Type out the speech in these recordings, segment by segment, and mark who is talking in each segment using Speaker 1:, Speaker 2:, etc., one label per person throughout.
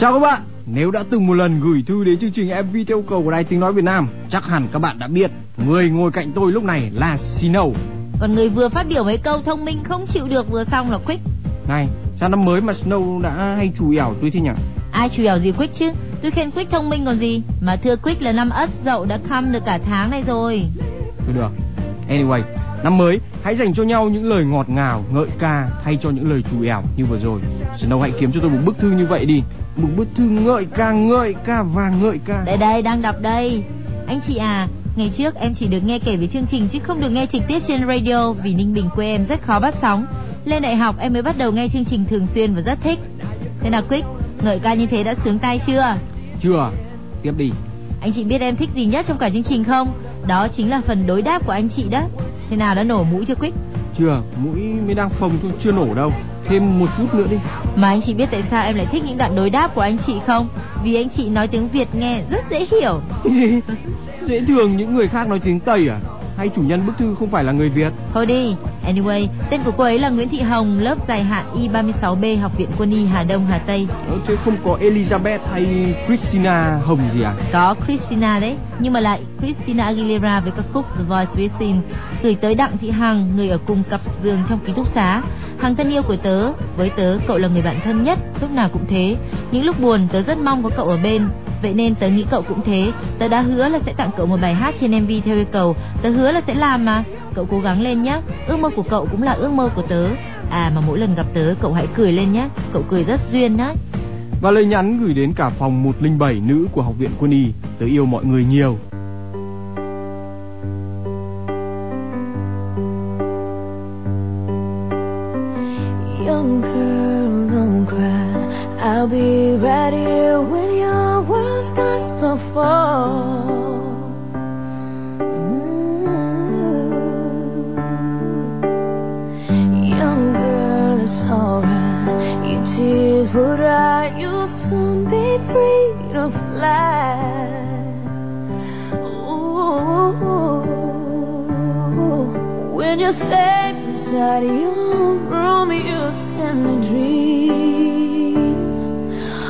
Speaker 1: Chào các bạn, nếu đã từng một lần gửi thư đến chương trình MV theo cầu của Đài Tiếng Nói Việt Nam, chắc hẳn các bạn đã biết người ngồi cạnh tôi lúc này là Snow.
Speaker 2: Còn người vừa phát biểu mấy câu thông minh không chịu được vừa xong là Quick.
Speaker 1: Này, sao năm mới mà Snow đã hay chủ ẻo tôi thế nhỉ?
Speaker 2: Ai chủ ẻo gì Quick chứ? Tôi khen Quick thông minh còn gì. Mà thưa Quick là năm Ất Dậu đã khăm được cả tháng này rồi.
Speaker 1: Thôi được. Anyway, năm mới hãy dành cho nhau những lời ngọt ngào, ngợi ca thay cho những lời chủ ẻo như vừa rồi. Snow hãy kiếm cho tôi một bức thư như vậy đi. Một bức thư ngợi ca, ngợi ca và ngợi ca.
Speaker 2: Đây đây, đang đọc đây. Anh chị à, ngày trước em chỉ được nghe kể về chương trình chứ không được nghe trực tiếp trên radio vì Ninh Bình quê em rất khó bắt sóng. Lên đại học em mới bắt đầu nghe chương trình thường xuyên và rất thích. Thế nào Quick, ngợi ca như thế đã sướng tay chưa?
Speaker 1: Chưa. Tiếp đi.
Speaker 2: Anh chị biết em thích gì nhất trong cả chương trình không? Đó chính là phần đối đáp của anh chị đó. Thế nào đã nổ mũi chưa Quick?
Speaker 1: Chưa, mũi mới đang phồng thôi, chưa nổ đâu. Thêm một chút nữa đi.
Speaker 2: Mà anh chị biết tại sao em lại thích những đoạn đối đáp của anh chị không? Vì anh chị nói tiếng Việt nghe rất dễ hiểu.
Speaker 1: Dễ thường những người khác nói tiếng Tây à? Hay chủ nhân bức thư không phải là người Việt?
Speaker 2: Thôi đi. Anyway, tên của cô ấy là Nguyễn Thị Hồng, lớp dài hạn Y36B, Học viện Quân y Hà Đông, Hà Tây.
Speaker 1: Ờ, thế không có Elizabeth hay Christina Hồng gì à?
Speaker 2: Có Christina đấy, nhưng mà lại Christina Aguilera với ca khúc The Voice Within gửi tới Đặng Thị Hằng, người ở cùng cặp giường trong ký túc xá. Hằng thân yêu của tớ, với tớ cậu là người bạn thân nhất, lúc nào cũng thế. Những lúc buồn tớ rất mong có cậu ở bên, Vậy nên tớ nghĩ cậu cũng thế. Tớ đã hứa là sẽ tặng cậu một bài hát trên MV theo yêu cầu. Tớ hứa là sẽ làm mà. Cậu cố gắng lên nhé Ước mơ của cậu cũng là ước mơ của tớ. À mà mỗi lần gặp tớ, cậu hãy cười lên nhé Cậu cười rất duyên đấy
Speaker 1: Và lời nhắn gửi đến cả phòng 107 nữ của Học viện Quân y. Tớ yêu mọi người nhiều.
Speaker 3: I'll be ready when your world starts to fall. Mm. Young girl, it's alright. Your tears will dry. You'll soon be free to fly. When you're safe inside your room, you tend to dream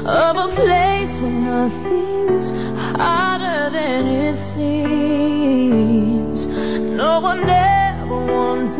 Speaker 3: of a place where nothing's harder than it seems. No one ever wants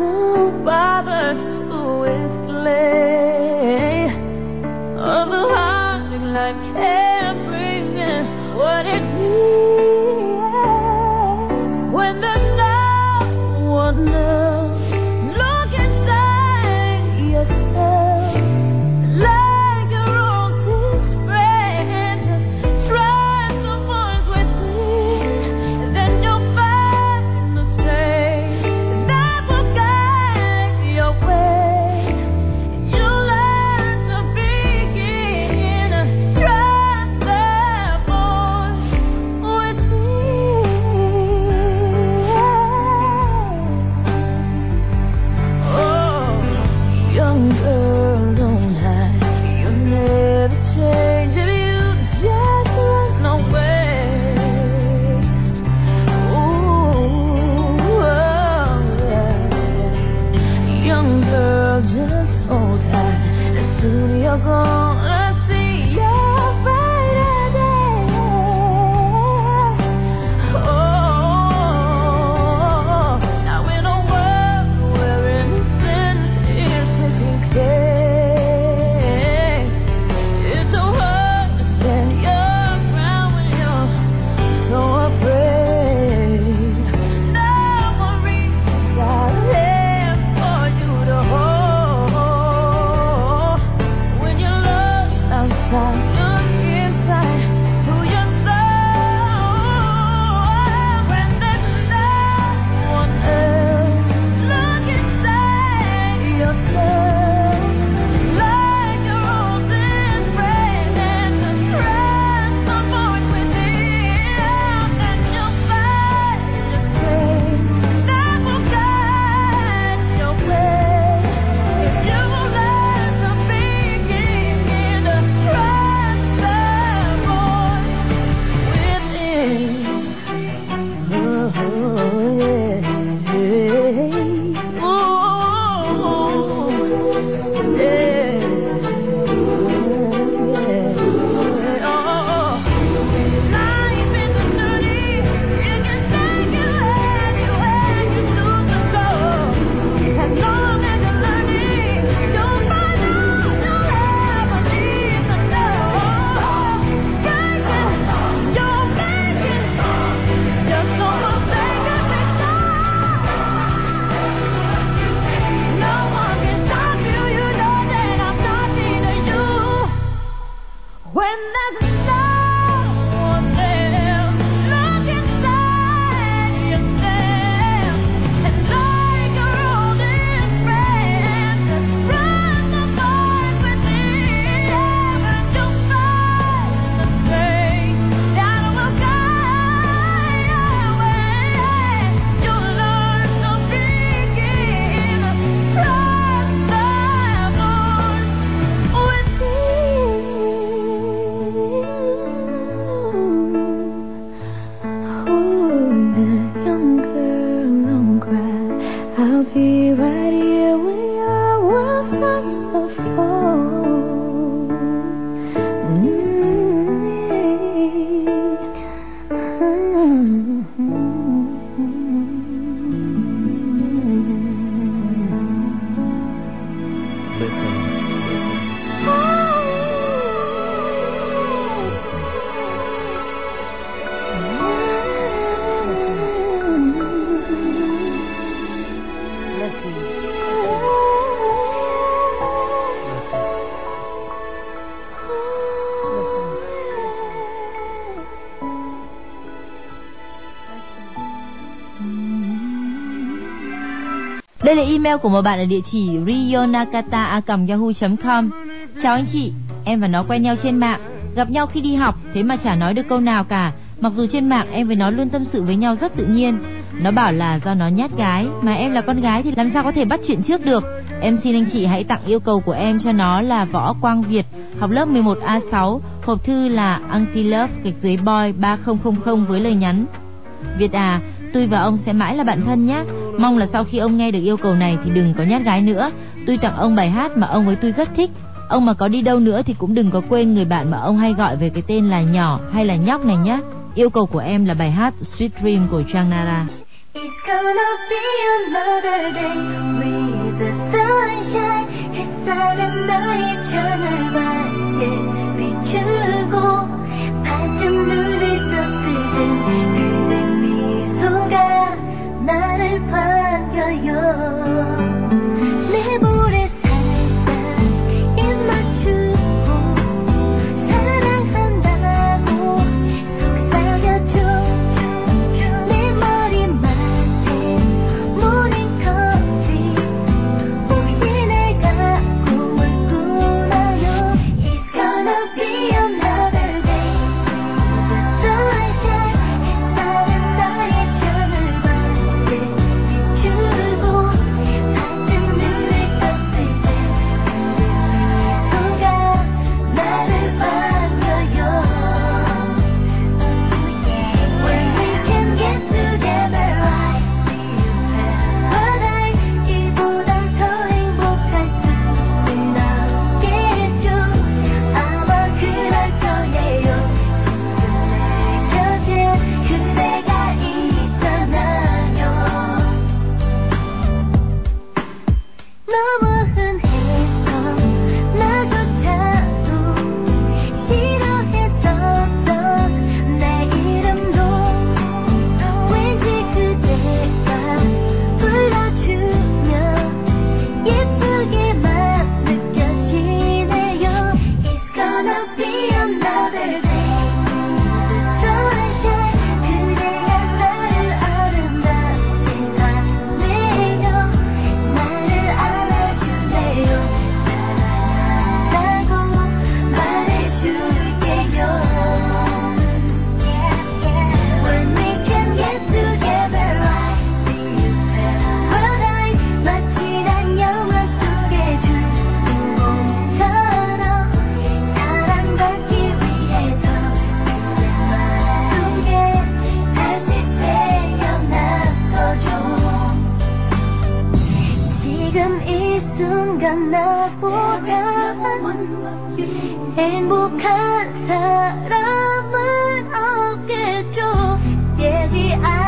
Speaker 3: the
Speaker 2: stars. Email của một bạn ở địa chỉ rionakata.yahoo.com Chào anh chị, em và nó quen nhau trên mạng Gặp nhau khi đi học, thế mà chả nói được câu nào cả. Mặc dù trên mạng em với nó luôn tâm sự với nhau rất tự nhiên. Nó bảo là do nó nhát gái Mà em là con gái thì làm sao có thể bắt chuyện trước được. Em xin anh chị hãy tặng yêu cầu của em cho nó là Võ Quang Việt Học lớp 11A6 Hộp thư là Antilove gạch dưới boy 3000 với lời nhắn. Việt à, tôi và ông sẽ mãi là bạn thân nhé Mong là sau khi ông nghe được yêu cầu này thì đừng có nhát gái nữa Tôi tặng ông bài hát mà ông với tôi rất thích Ông mà có đi đâu nữa thì cũng đừng có quên người bạn mà ông hay gọi về cái tên là nhỏ hay là nhóc này nhé Yêu cầu của em là bài hát Sweet Dream của Trang Nara
Speaker 4: It's gonna be another day with the sunshine. 햇살은 너의 편을 밝게 비추고 반쯤 눈을 떠쓰는 그대 미소가 나를 반겨요. 내 볼에 순간 나보다 행복한 사람은 없겠죠. 깨지 않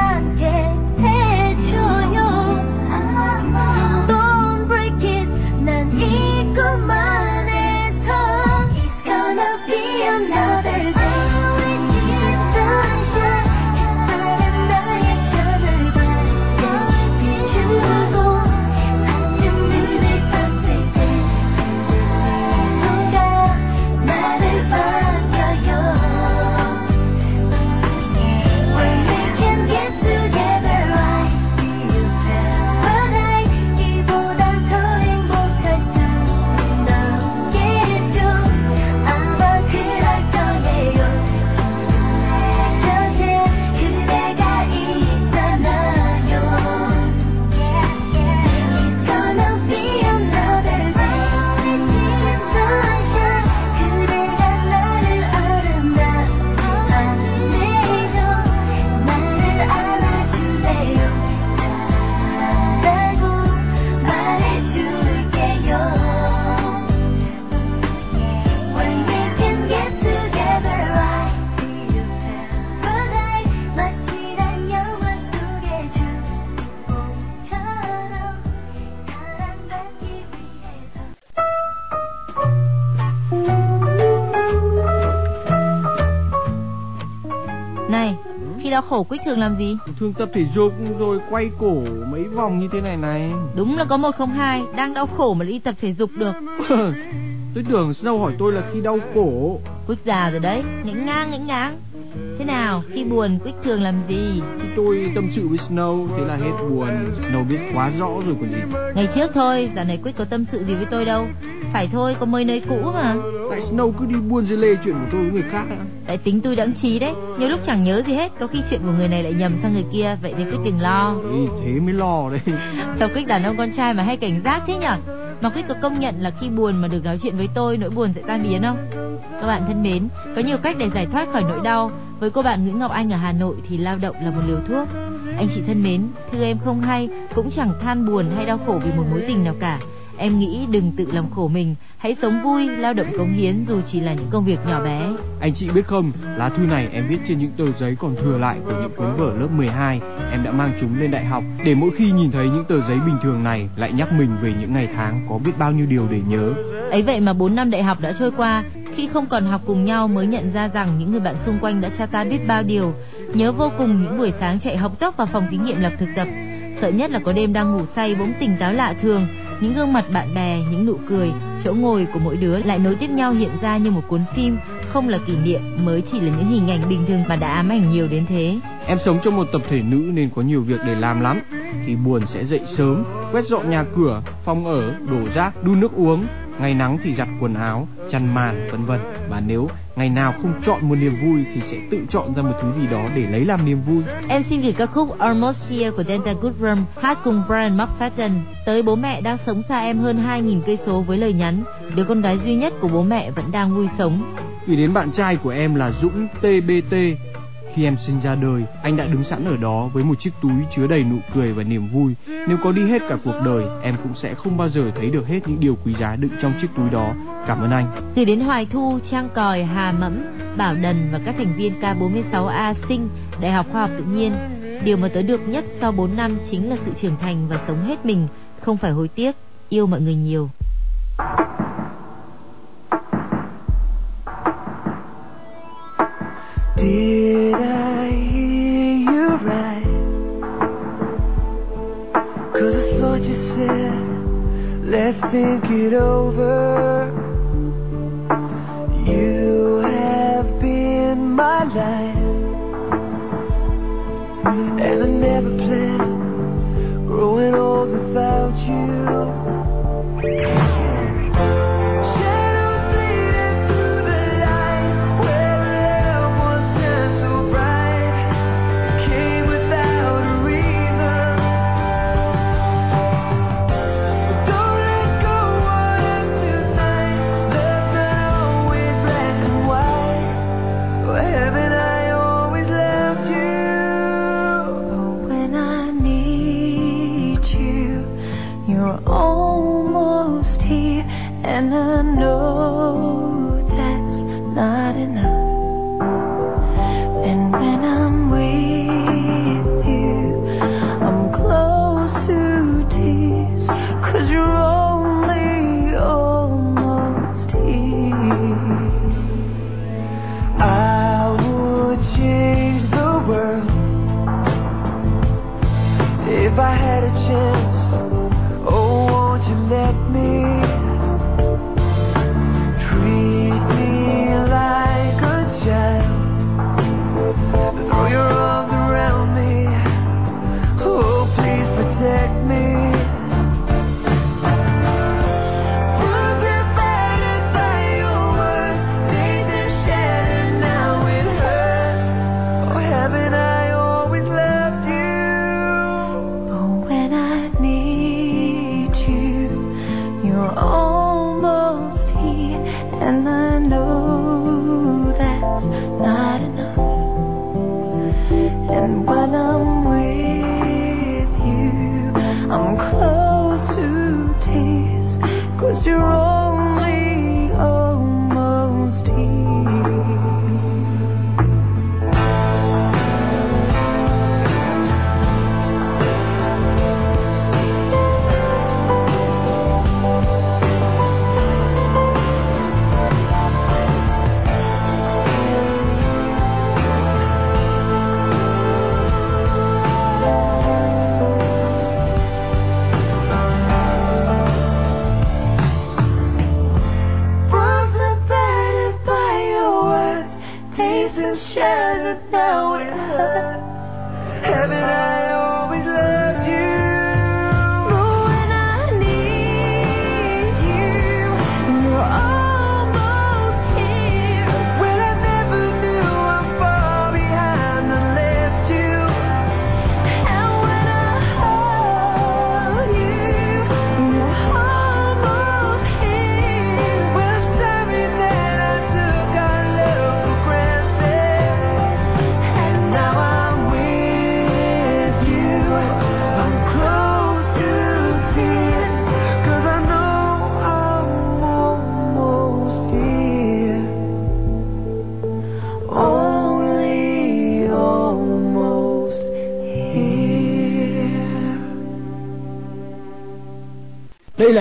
Speaker 2: khổ Quýt thường làm gì?
Speaker 1: Thường tập thể dục rồi quay cổ mấy vòng như thế này này.
Speaker 2: Đúng là có 102 Đang đau khổ mà đi tập thể dục được.
Speaker 1: Tôi tưởng Snow hỏi tôi là khi đau cổ.
Speaker 2: Quýt già rồi đấy Ngĩnh ngang ngĩnh ngang Thế nào, khi buồn Quick thường làm gì?
Speaker 1: Tôi tâm sự với Snow, thế là hết buồn. Snow biết quá rõ rồi còn gì.
Speaker 2: Ngày trước thôi, dạo này Quick có tâm sự gì với tôi đâu. Phải thôi, có mới nơi cũ mà.
Speaker 1: Tại Snow cứ đi buôn dây lê chuyện của tôi với người khác.
Speaker 2: Tại tính tôi đãng trí đấy, nhiều lúc chẳng nhớ gì hết, có khi chuyện của người này lại nhầm sang người kia, vậy nên Quick đừng lo.
Speaker 1: Ý, thế mới lo đấy.
Speaker 2: Sao Quick đàn ông con trai mà hay cảnh giác thế nhở? Mà Quick có công nhận là khi buồn mà được nói chuyện với tôi, nỗi buồn sẽ tan biến không? Các bạn thân mến, có nhiều cách để giải thoát khỏi nỗi đau. Với cô bạn Nguyễn Ngọc Anh ở Hà Nội thì lao động là một liều thuốc. Anh chị thân mến, thư em không hay, cũng chẳng than buồn hay đau khổ vì một mối tình nào cả. Em nghĩ đừng tự làm khổ mình, hãy sống vui, lao động cống hiến dù chỉ là những công việc nhỏ bé.
Speaker 1: Anh chị biết không, lá thư này em viết trên những tờ giấy còn thừa lại của những cuốn vở lớp 12. Em đã mang chúng lên đại học để mỗi khi nhìn thấy những tờ giấy bình thường này lại nhắc mình về những ngày tháng có biết bao nhiêu điều để nhớ.
Speaker 2: Ấy vậy mà 4 năm đại học đã trôi qua, khi không còn học cùng nhau mới nhận ra rằng những người bạn xung quanh đã cho ta biết bao điều. Nhớ vô cùng những buổi sáng chạy học tốc vào phòng thí nghiệm lập thực tập. Sợ nhất là có đêm đang ngủ say bỗng tỉnh táo lạ thường, những gương mặt bạn bè, những nụ cười, chỗ ngồi của mỗi đứa lại nối tiếp nhau hiện ra như một cuốn phim, không là kỷ niệm mới chỉ là những hình ảnh bình thường mà đã ám ảnh nhiều đến thế.
Speaker 1: Em sống trong một tập thể nữ nên có nhiều việc để làm lắm. Khi buồn sẽ dậy sớm, quét dọn nhà cửa, phòng ở, đổ rác, đun nước uống. Ngày nắng thì giặt quần áo, chăn màn, vân vân. Và nếu ngày nào không chọn một niềm vui thì sẽ tự chọn ra một thứ gì đó để lấy làm niềm vui.
Speaker 2: Em xin gửi ca khúc Almost Here của Delta Goodrum hát cùng Brian McFadden tới bố mẹ đang sống xa em hơn 2.000 cây số với lời nhắn đứa con gái duy nhất của bố mẹ vẫn đang vui sống.
Speaker 1: Gửi đến bạn trai của em là Dũng TBT. Khi em sinh ra đời, anh đã đứng sẵn ở đó với một chiếc túi chứa đầy nụ cười và niềm vui. Nếu có đi hết cả cuộc đời, em cũng sẽ không bao giờ thấy được hết những điều quý giá đựng trong chiếc túi đó. Cảm ơn anh.
Speaker 2: Gửi đến Hoài Thu, Trang Còi, Hà Mẫm, Bảo Đần và các thành viên K46A Sinh, Đại học Khoa học Tự nhiên. Điều mà tớ được nhất sau 4 năm chính là sự trưởng thành và sống hết mình, không phải hối tiếc, yêu mọi người nhiều.
Speaker 3: Did let's think it over.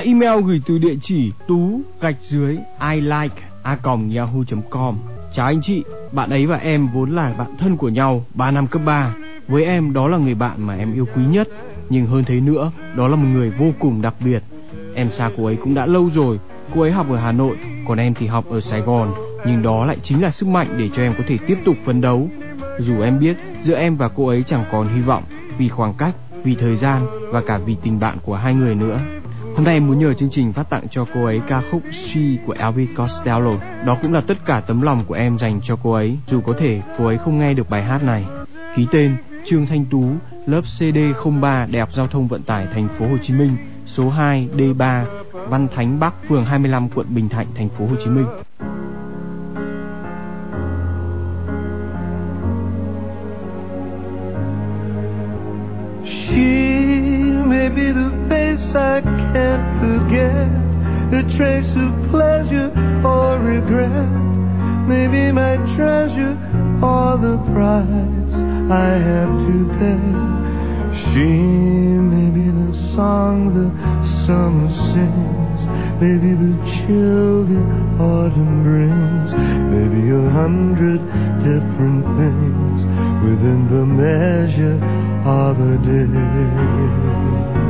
Speaker 1: Là email gửi từ địa chỉ tú gạch dưới I like a yahoo.com. Chào anh chị, bạn ấy và em vốn là bạn thân của nhau 3 năm cấp 3. Với em đó là người bạn mà em yêu quý nhất, nhưng hơn thế nữa, đó là một người vô cùng đặc biệt. Em xa cô ấy cũng đã lâu rồi, cô ấy học ở Hà Nội, còn em thì học ở Sài Gòn, nhưng đó lại chính là sức mạnh để cho em có thể tiếp tục phấn đấu. Dù em biết giữa em và cô ấy chẳng còn hy vọng vì khoảng cách, vì thời gian và cả vì tình bạn của hai người nữa. Hôm nay em muốn nhờ chương trình phát tặng cho cô ấy ca khúc She của Elvis Costello. Đó cũng là tất cả tấm lòng của em dành cho cô ấy, dù có thể cô ấy không nghe được bài hát này. Ký tên Trương Thanh Tú, lớp CD03 Đại học Giao thông Vận tải Thành phố Hồ Chí Minh, số 2 D3, Văn Thánh Bắc, phường 25, quận Bình Thạnh, Thành phố Hồ Chí Minh.
Speaker 5: She may be the face I can't forget, a trace of pleasure or regret, maybe my treasure or the price I have to pay. She may be the song the summer sings, maybe the chill the autumn brings, maybe a hundred different things within the measure of a day.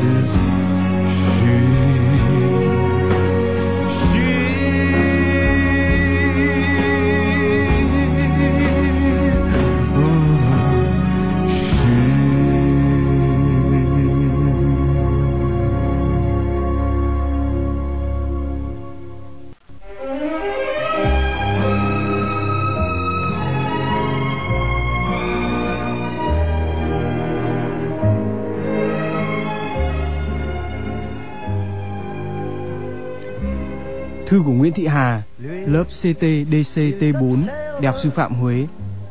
Speaker 5: Is
Speaker 1: lớp CT DC T4 Đại học Sư phạm Huế.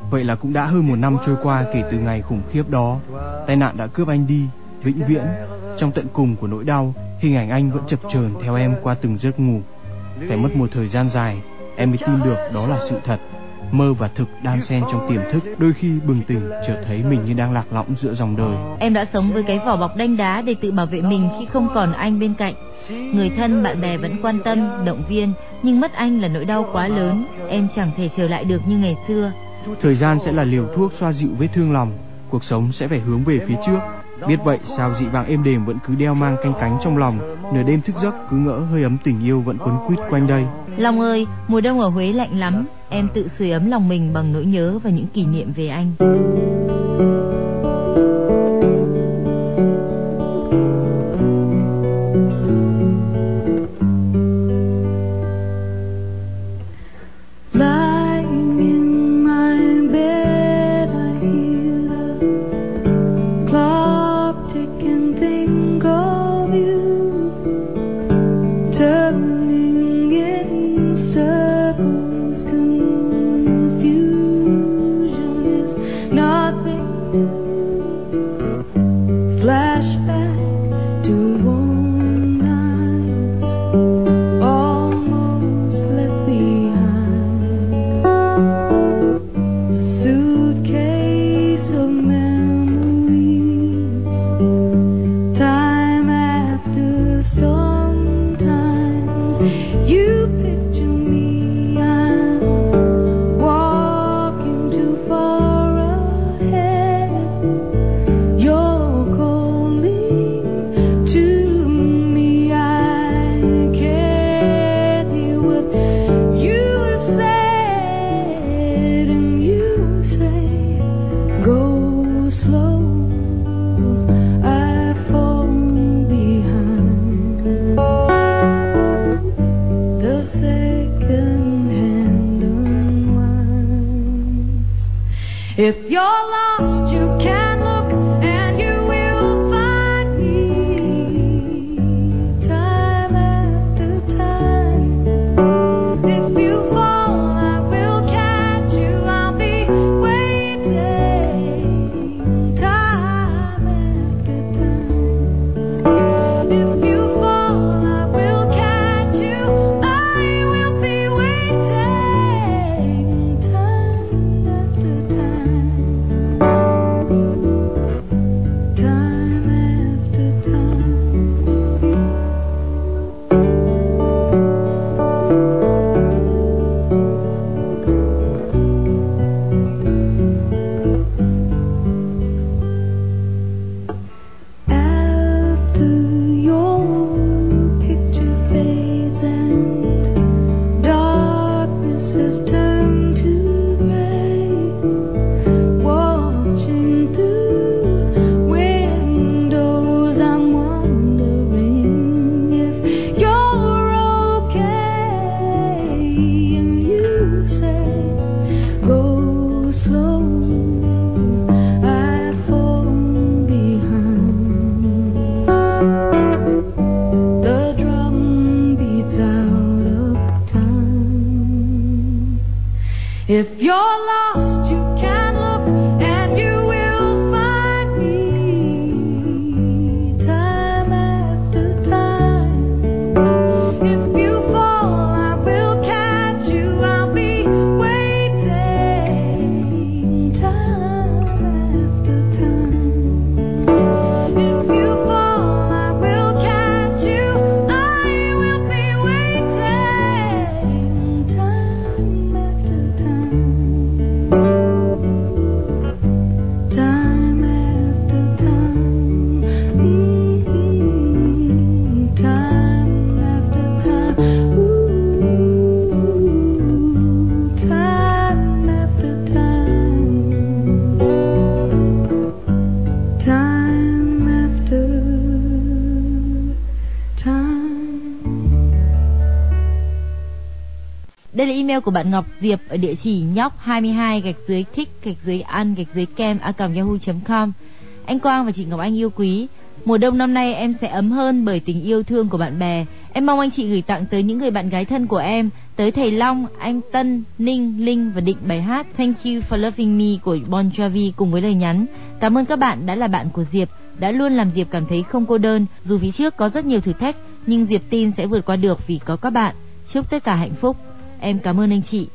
Speaker 1: Vậy là cũng đã hơn một năm trôi qua kể từ ngày khủng khiếp đó. Tai nạn đã cướp anh đi, vĩnh viễn. Trong tận cùng của nỗi đau, hình ảnh anh vẫn chập chờn theo em qua từng giấc ngủ. Phải mất một thời gian dài, em mới tin được đó là sự thật. Mơ và thực đan xen trong tiềm thức, đôi khi bừng tỉnh chợt thấy mình như đang lạc lõng giữa dòng đời.
Speaker 2: Em đã sống với cái vỏ bọc đanh đá để tự bảo vệ mình khi không còn anh bên cạnh. Người thân, bạn bè vẫn quan tâm, động viên, nhưng mất anh là nỗi đau quá lớn. Em chẳng thể trở lại được như ngày xưa.
Speaker 1: Thời gian sẽ là liều thuốc xoa dịu vết thương lòng, cuộc sống sẽ phải hướng về phía trước. Biết vậy sao dị vàng êm đềm vẫn cứ đeo mang canh cánh trong lòng, nửa đêm thức giấc cứ ngỡ hơi ấm tình yêu vẫn quấn quýt quanh đây.
Speaker 2: Long ơi, mùa đông ở Huế lạnh lắm, em tự sưởi ấm lòng mình bằng nỗi nhớ và những kỷ niệm về anh.
Speaker 3: If you're lost, If your
Speaker 2: life email của bạn Ngọc Diệp ở địa chỉ nhóc 22 gạch dưới thích gạch dưới ăn gạch dưới kem a yahoo.com. Anh Quang và chị Ngọc Anh yêu quý. Mùa đông năm nay em sẽ ấm hơn bởi tình yêu thương của bạn bè. Em mong anh chị gửi tặng tới những người bạn gái thân của em tới thầy Long, anh Tân, Ninh, Linh và Định bài hát Thank You for Loving Me của Bon Jovi cùng với lời nhắn Cảm ơn các bạn đã là bạn của Diệp, đã luôn làm Diệp cảm thấy không cô đơn dù phía trước có rất nhiều thử thách nhưng Diệp tin sẽ vượt qua được vì có các bạn. Chúc tất cả hạnh phúc. Em cảm ơn anh chị.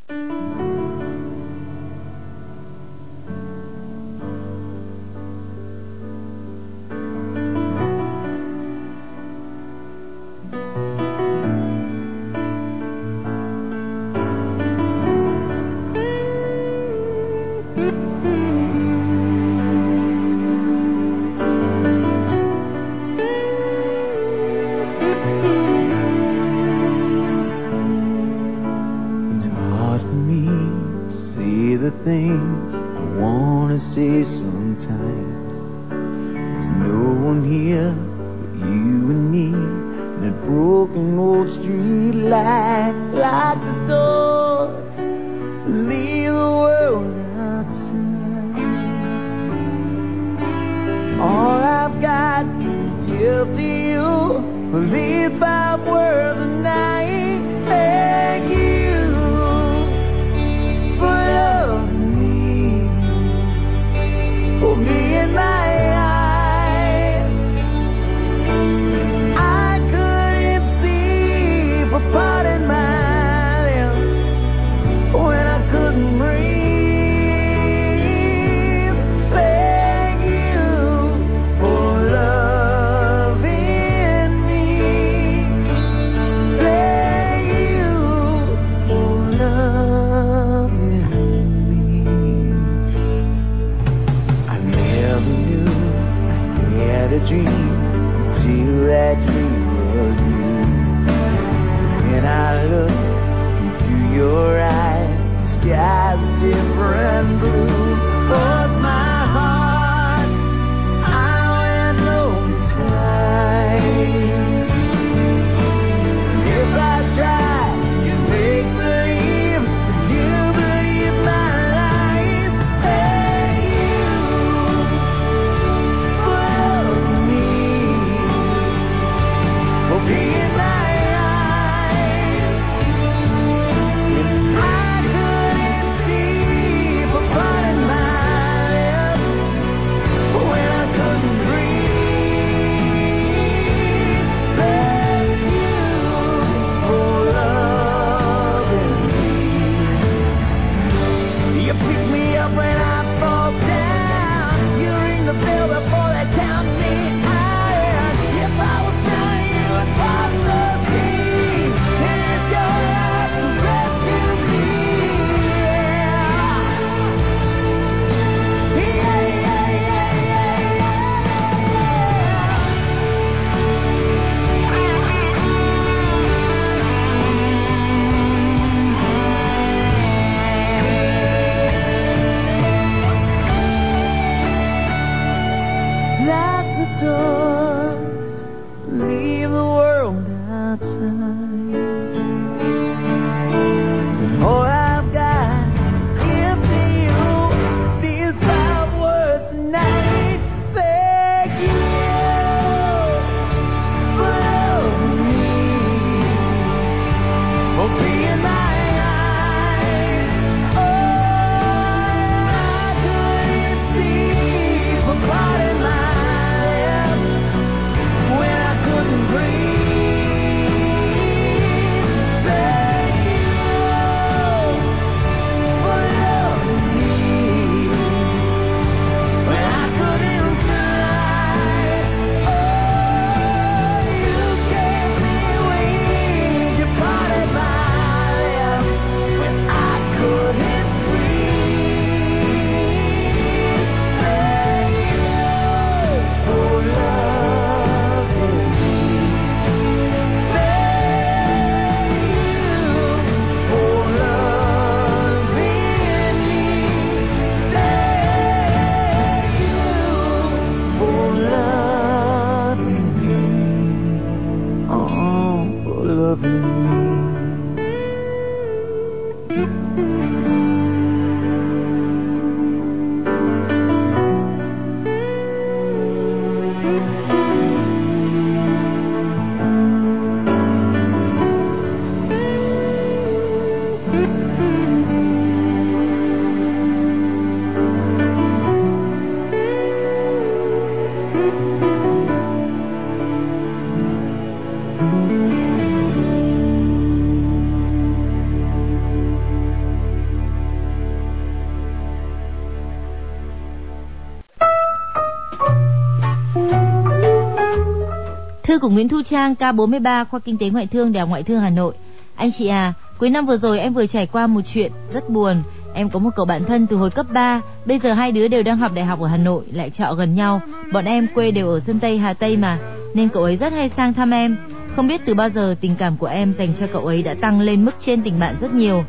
Speaker 2: Của Nguyễn Thu Trang K43 khoa Kinh tế Ngoại thương Đại học Ngoại thương Hà Nội. Anh chị à, cuối năm vừa rồi em vừa trải qua một chuyện rất buồn. Em có một cậu bạn thân từ hồi cấp 3, bây giờ hai đứa đều đang học đại học ở Hà Nội, lại trọ gần nhau. Bọn em quê đều ở sơn Tây Hà Tây mà, nên cậu ấy rất hay sang thăm em. Không biết từ bao giờ tình cảm của em dành cho cậu ấy đã tăng lên mức trên tình bạn rất nhiều.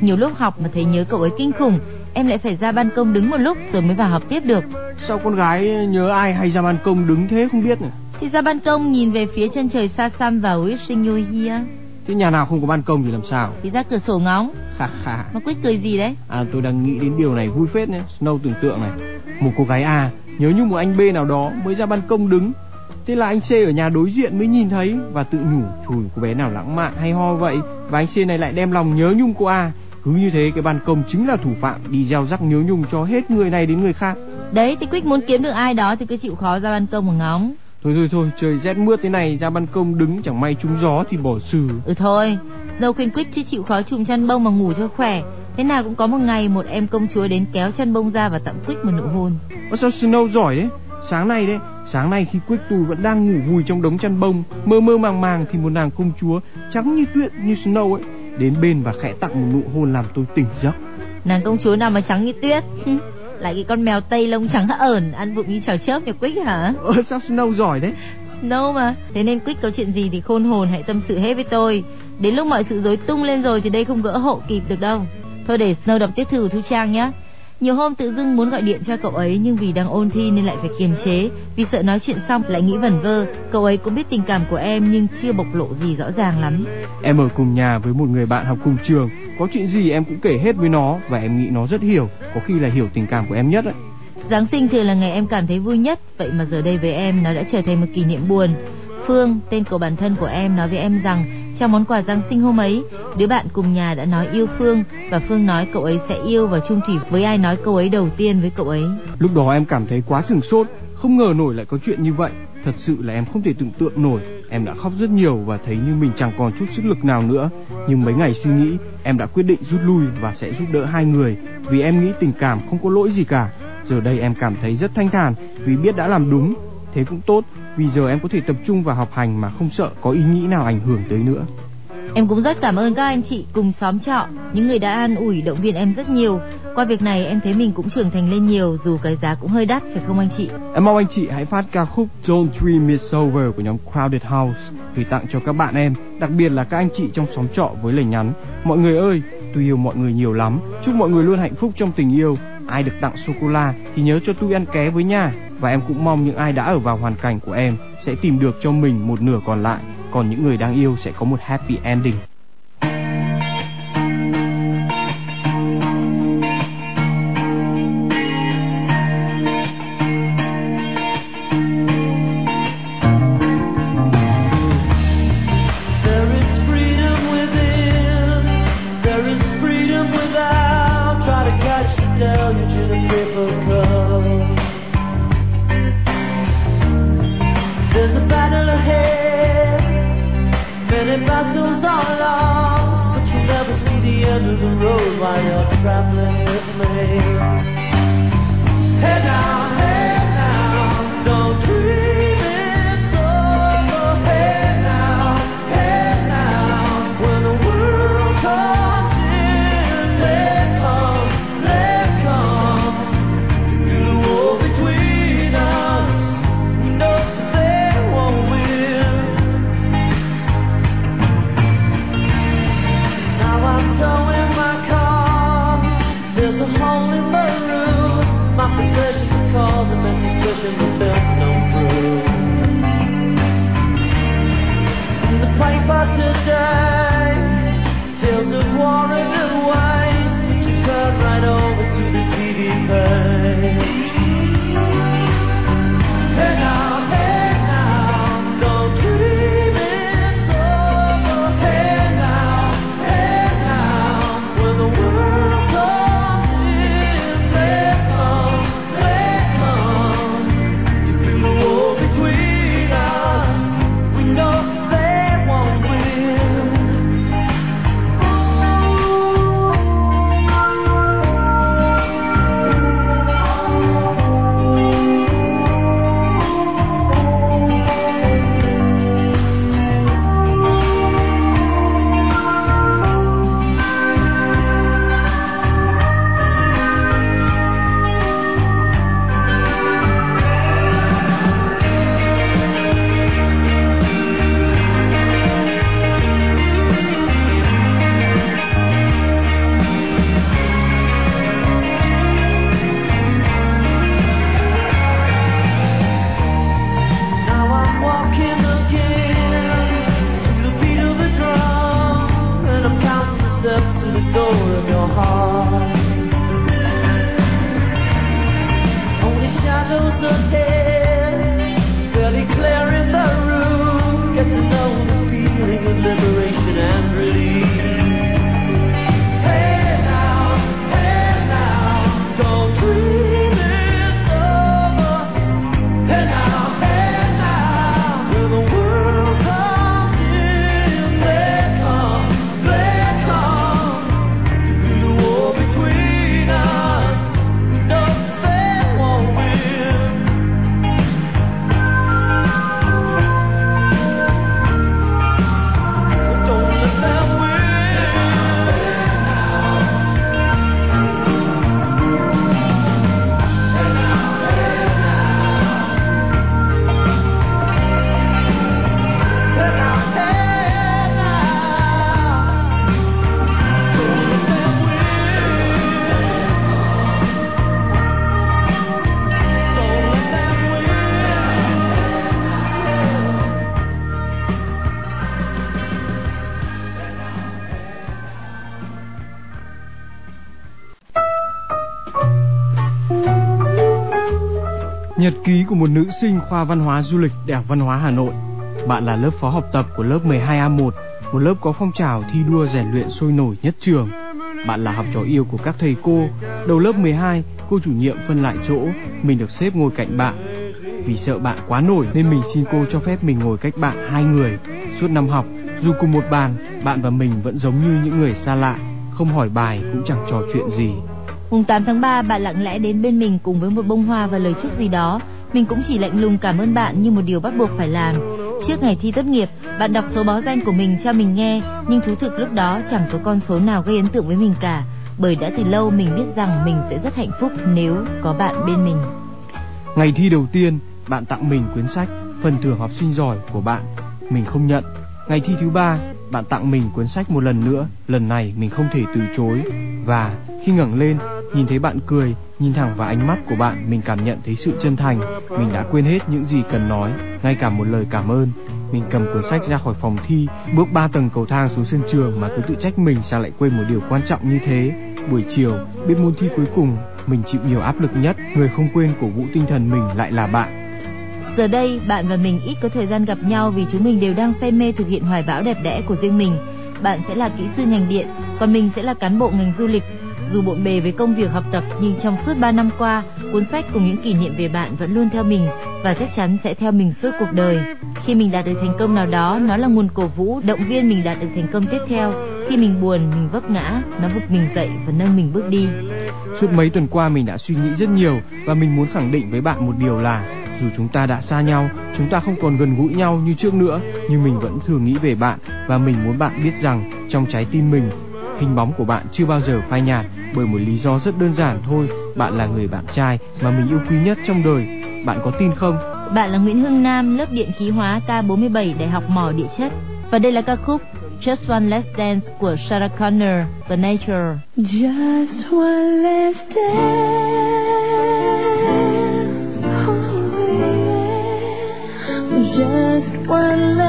Speaker 2: Nhiều lúc học mà thấy nhớ cậu ấy kinh khủng, em lại phải ra ban công đứng một lúc rồi mới vào học tiếp được.
Speaker 1: Sao con gái nhớ ai hay ra ban công đứng thế không biết nhỉ?
Speaker 2: Thì ra ban công nhìn về phía chân trời xa xăm và wishing you here.
Speaker 1: Thế nhà nào không có ban công thì làm sao?
Speaker 2: Thì ra cửa sổ ngóng.
Speaker 1: Khà khà.
Speaker 2: Mà quyết cười gì đấy?
Speaker 1: À tôi đang nghĩ đến điều này vui phết nhé. Snow tưởng tượng này. Một cô gái A nhớ như một anh B nào đó mới ra ban công đứng. Thế là anh C ở nhà đối diện mới nhìn thấy và tự nhủ chùi cô bé nào lãng mạn hay ho vậy. Và anh C này lại đem lòng nhớ nhung cô A. Cứ như thế cái ban công chính là thủ phạm đi gieo rắc nhớ nhung cho hết người này đến người khác.
Speaker 2: Đấy thì Quyết muốn kiếm được ai đó thì cứ chịu khó ra ban công mà ngóng.
Speaker 1: Thôi thôi thôi, trời rét mướt thế này ra ban công đứng chẳng may trúng gió thì bỏ xử.
Speaker 2: Ừ thôi, Snow khuyên Quyết chứ chịu khó chùm chăn bông mà ngủ cho khỏe. Thế nào cũng có một ngày một em công chúa đến kéo chân bông ra và tặng Quyết một nụ hôn.
Speaker 1: Ơ sao Snow giỏi đấy? Sáng nay đấy, sáng nay khi Quyết Tùi vẫn đang ngủ vùi trong đống chăn bông, mơ mơ màng màng thì một nàng công chúa trắng như tuyết như Snow ấy đến bên và khẽ tặng một nụ hôn làm tôi tỉnh giấc.
Speaker 2: Nàng công chúa nào mà trắng như tuyết? Lại cái con mèo tây lông trắng ẩn ăn vụng như chảo chớp nhà Quyết hả?
Speaker 1: Ơ sao Snow giỏi đấy?
Speaker 2: Snow mà. Thế nên Quyết có chuyện gì thì khôn hồn hãy tâm sự hết với tôi. Đến lúc mọi sự rối tung lên rồi thì đây không gỡ hộ kịp được đâu. Thôi để Snow đọc tiếp thư của Thu Trang nhé. Nhiều hôm tự dưng muốn gọi điện cho cậu ấy nhưng vì đang ôn thi nên lại phải kiềm chế. Vì sợ nói chuyện xong lại nghĩ vẩn vơ. Cậu ấy cũng biết tình cảm của em nhưng chưa bộc lộ gì rõ ràng lắm.
Speaker 1: Em ở cùng nhà với một người bạn học cùng trường, có chuyện gì em cũng kể hết với nó và em nghĩ nó rất hiểu, có khi là hiểu tình cảm của em nhất ấy.
Speaker 2: Giáng sinh thường là ngày em cảm thấy vui nhất, vậy mà giờ đây với em nó đã trở thành một kỷ niệm buồn. Phương, tên của bản thân của em nói với em rằng trong món quà Giáng sinh hôm ấy, đứa bạn cùng nhà đã nói yêu Phương và Phương nói cậu ấy sẽ yêu và chung thủy với ai nói câu ấy đầu tiên với cậu ấy.
Speaker 1: Lúc đó em cảm thấy quá sừng sốt, không ngờ nổi lại có chuyện như vậy. Thật sự là em không thể tưởng tượng nổi. Em đã khóc rất nhiều và thấy như mình chẳng còn chút sức lực nào nữa. Nhưng mấy ngày suy nghĩ, em đã quyết định rút lui và sẽ giúp đỡ hai người. Vì em nghĩ tình cảm không có lỗi gì cả. Giờ đây em cảm thấy rất thanh thản vì biết đã làm đúng. Thế cũng tốt, vì giờ em có thể tập trung vào học hành mà không sợ có ý nghĩ nào ảnh hưởng tới nữa.
Speaker 2: Em cũng rất cảm ơn các anh chị cùng xóm trọ, những người đã an ủi động viên em rất nhiều. Qua việc này em thấy mình cũng trưởng thành lên nhiều dù cái giá cũng hơi đắt phải không anh chị?
Speaker 1: Em mong anh chị hãy phát ca khúc Don't Dream It's Over của nhóm Crowded House gửi tặng cho các bạn em, đặc biệt là các anh chị trong xóm trọ với lời nhắn. Mọi người ơi, tôi yêu mọi người nhiều lắm. Chúc mọi người luôn hạnh phúc trong tình yêu. Ai được tặng sô cô la thì nhớ cho tôi ăn ké với nha. Và em cũng mong những ai đã ở vào hoàn cảnh của em sẽ tìm được cho mình một nửa còn lại. Còn những người đang yêu sẽ có một happy ending.
Speaker 5: Traveling
Speaker 1: một nữ sinh khoa văn hóa du lịch Đại học Văn hóa Hà Nội. Bạn là lớp phó học tập của lớp 12A1, một lớp có phong trào thi đua rèn luyện sôi nổi nhất trường. Bạn là học trò yêu của các thầy cô. Đầu lớp 12, cô chủ nhiệm phân lại chỗ, mình được xếp ngồi cạnh bạn. Vì sợ bạn quá nổi nên mình xin cô cho phép mình ngồi cách bạn hai người. Suốt năm học, dù cùng một bàn, bạn và mình vẫn giống như những người xa lạ, không hỏi bài cũng chẳng trò chuyện gì.
Speaker 2: Mùng 8 tháng 3, bạn lặng lẽ đến bên mình cùng với một bông hoa và lời chúc gì đó. Mình cũng chỉ lạnh lùng cảm ơn bạn như một điều bắt buộc phải làm. Trước ngày thi tốt nghiệp, bạn đọc số báo danh của mình cho mình nghe, nhưng thú thực lúc đó chẳng có con số nào gây ấn tượng với mình cả. Bởi đã từ lâu mình biết rằng mình sẽ rất hạnh phúc nếu có bạn bên mình.
Speaker 1: Ngày thi đầu tiên, bạn tặng mình quyển sách Phần thưởng học sinh giỏi của bạn. Mình không nhận. Ngày thi thứ ba, bạn tặng mình cuốn sách một lần nữa. Lần này mình không thể từ chối. Và khi ngẩng lên, nhìn thấy bạn cười, nhìn thẳng vào ánh mắt của bạn, mình cảm nhận thấy sự chân thành. Mình đã quên hết những gì cần nói, ngay cả một lời cảm ơn. Mình cầm cuốn sách ra khỏi phòng thi, bước ba tầng cầu thang xuống sân trường mà cứ tự trách mình sao lại quên một điều quan trọng như thế. Buổi chiều, biết môn thi cuối cùng, mình chịu nhiều áp lực nhất, người không quên cổ vũ tinh thần mình lại là bạn.
Speaker 2: Giờ đây, bạn và mình ít có thời gian gặp nhau vì chúng mình đều đang say mê thực hiện hoài bão đẹp đẽ của riêng mình. Bạn sẽ là kỹ sư ngành điện, còn mình sẽ là cán bộ ngành du lịch. Dù bộn bề với công việc học tập nhưng trong suốt 3 năm qua, cuốn sách cùng những kỷ niệm về bạn vẫn luôn theo mình và chắc chắn sẽ theo mình suốt cuộc đời. Khi mình đạt được thành công nào đó, nó là nguồn cổ vũ, động viên mình đạt được thành công tiếp theo. Khi mình buồn, mình vấp ngã, nó vực mình dậy và nâng mình bước đi.
Speaker 1: Suốt mấy tuần qua mình đã suy nghĩ rất nhiều và mình muốn khẳng định với bạn một điều là dù chúng ta đã xa nhau, chúng ta không còn gần gũi nhau như trước nữa, nhưng mình vẫn thường nghĩ về bạn và mình muốn bạn biết rằng trong trái tim mình, hình bóng của bạn chưa bao giờ phai nhạt bởi một lý do rất đơn giản thôi, bạn là người bạn trai mà mình yêu quý nhất trong đời. Bạn có tin không?
Speaker 2: Bạn là Nguyễn Hưng Nam, lớp điện khí hóa K47 Đại học Mỏ Địa chất. Và đây là ca khúc Just One Last Dance của Sarah Connor, The Nature.
Speaker 3: Just one last dance, oh. Just one last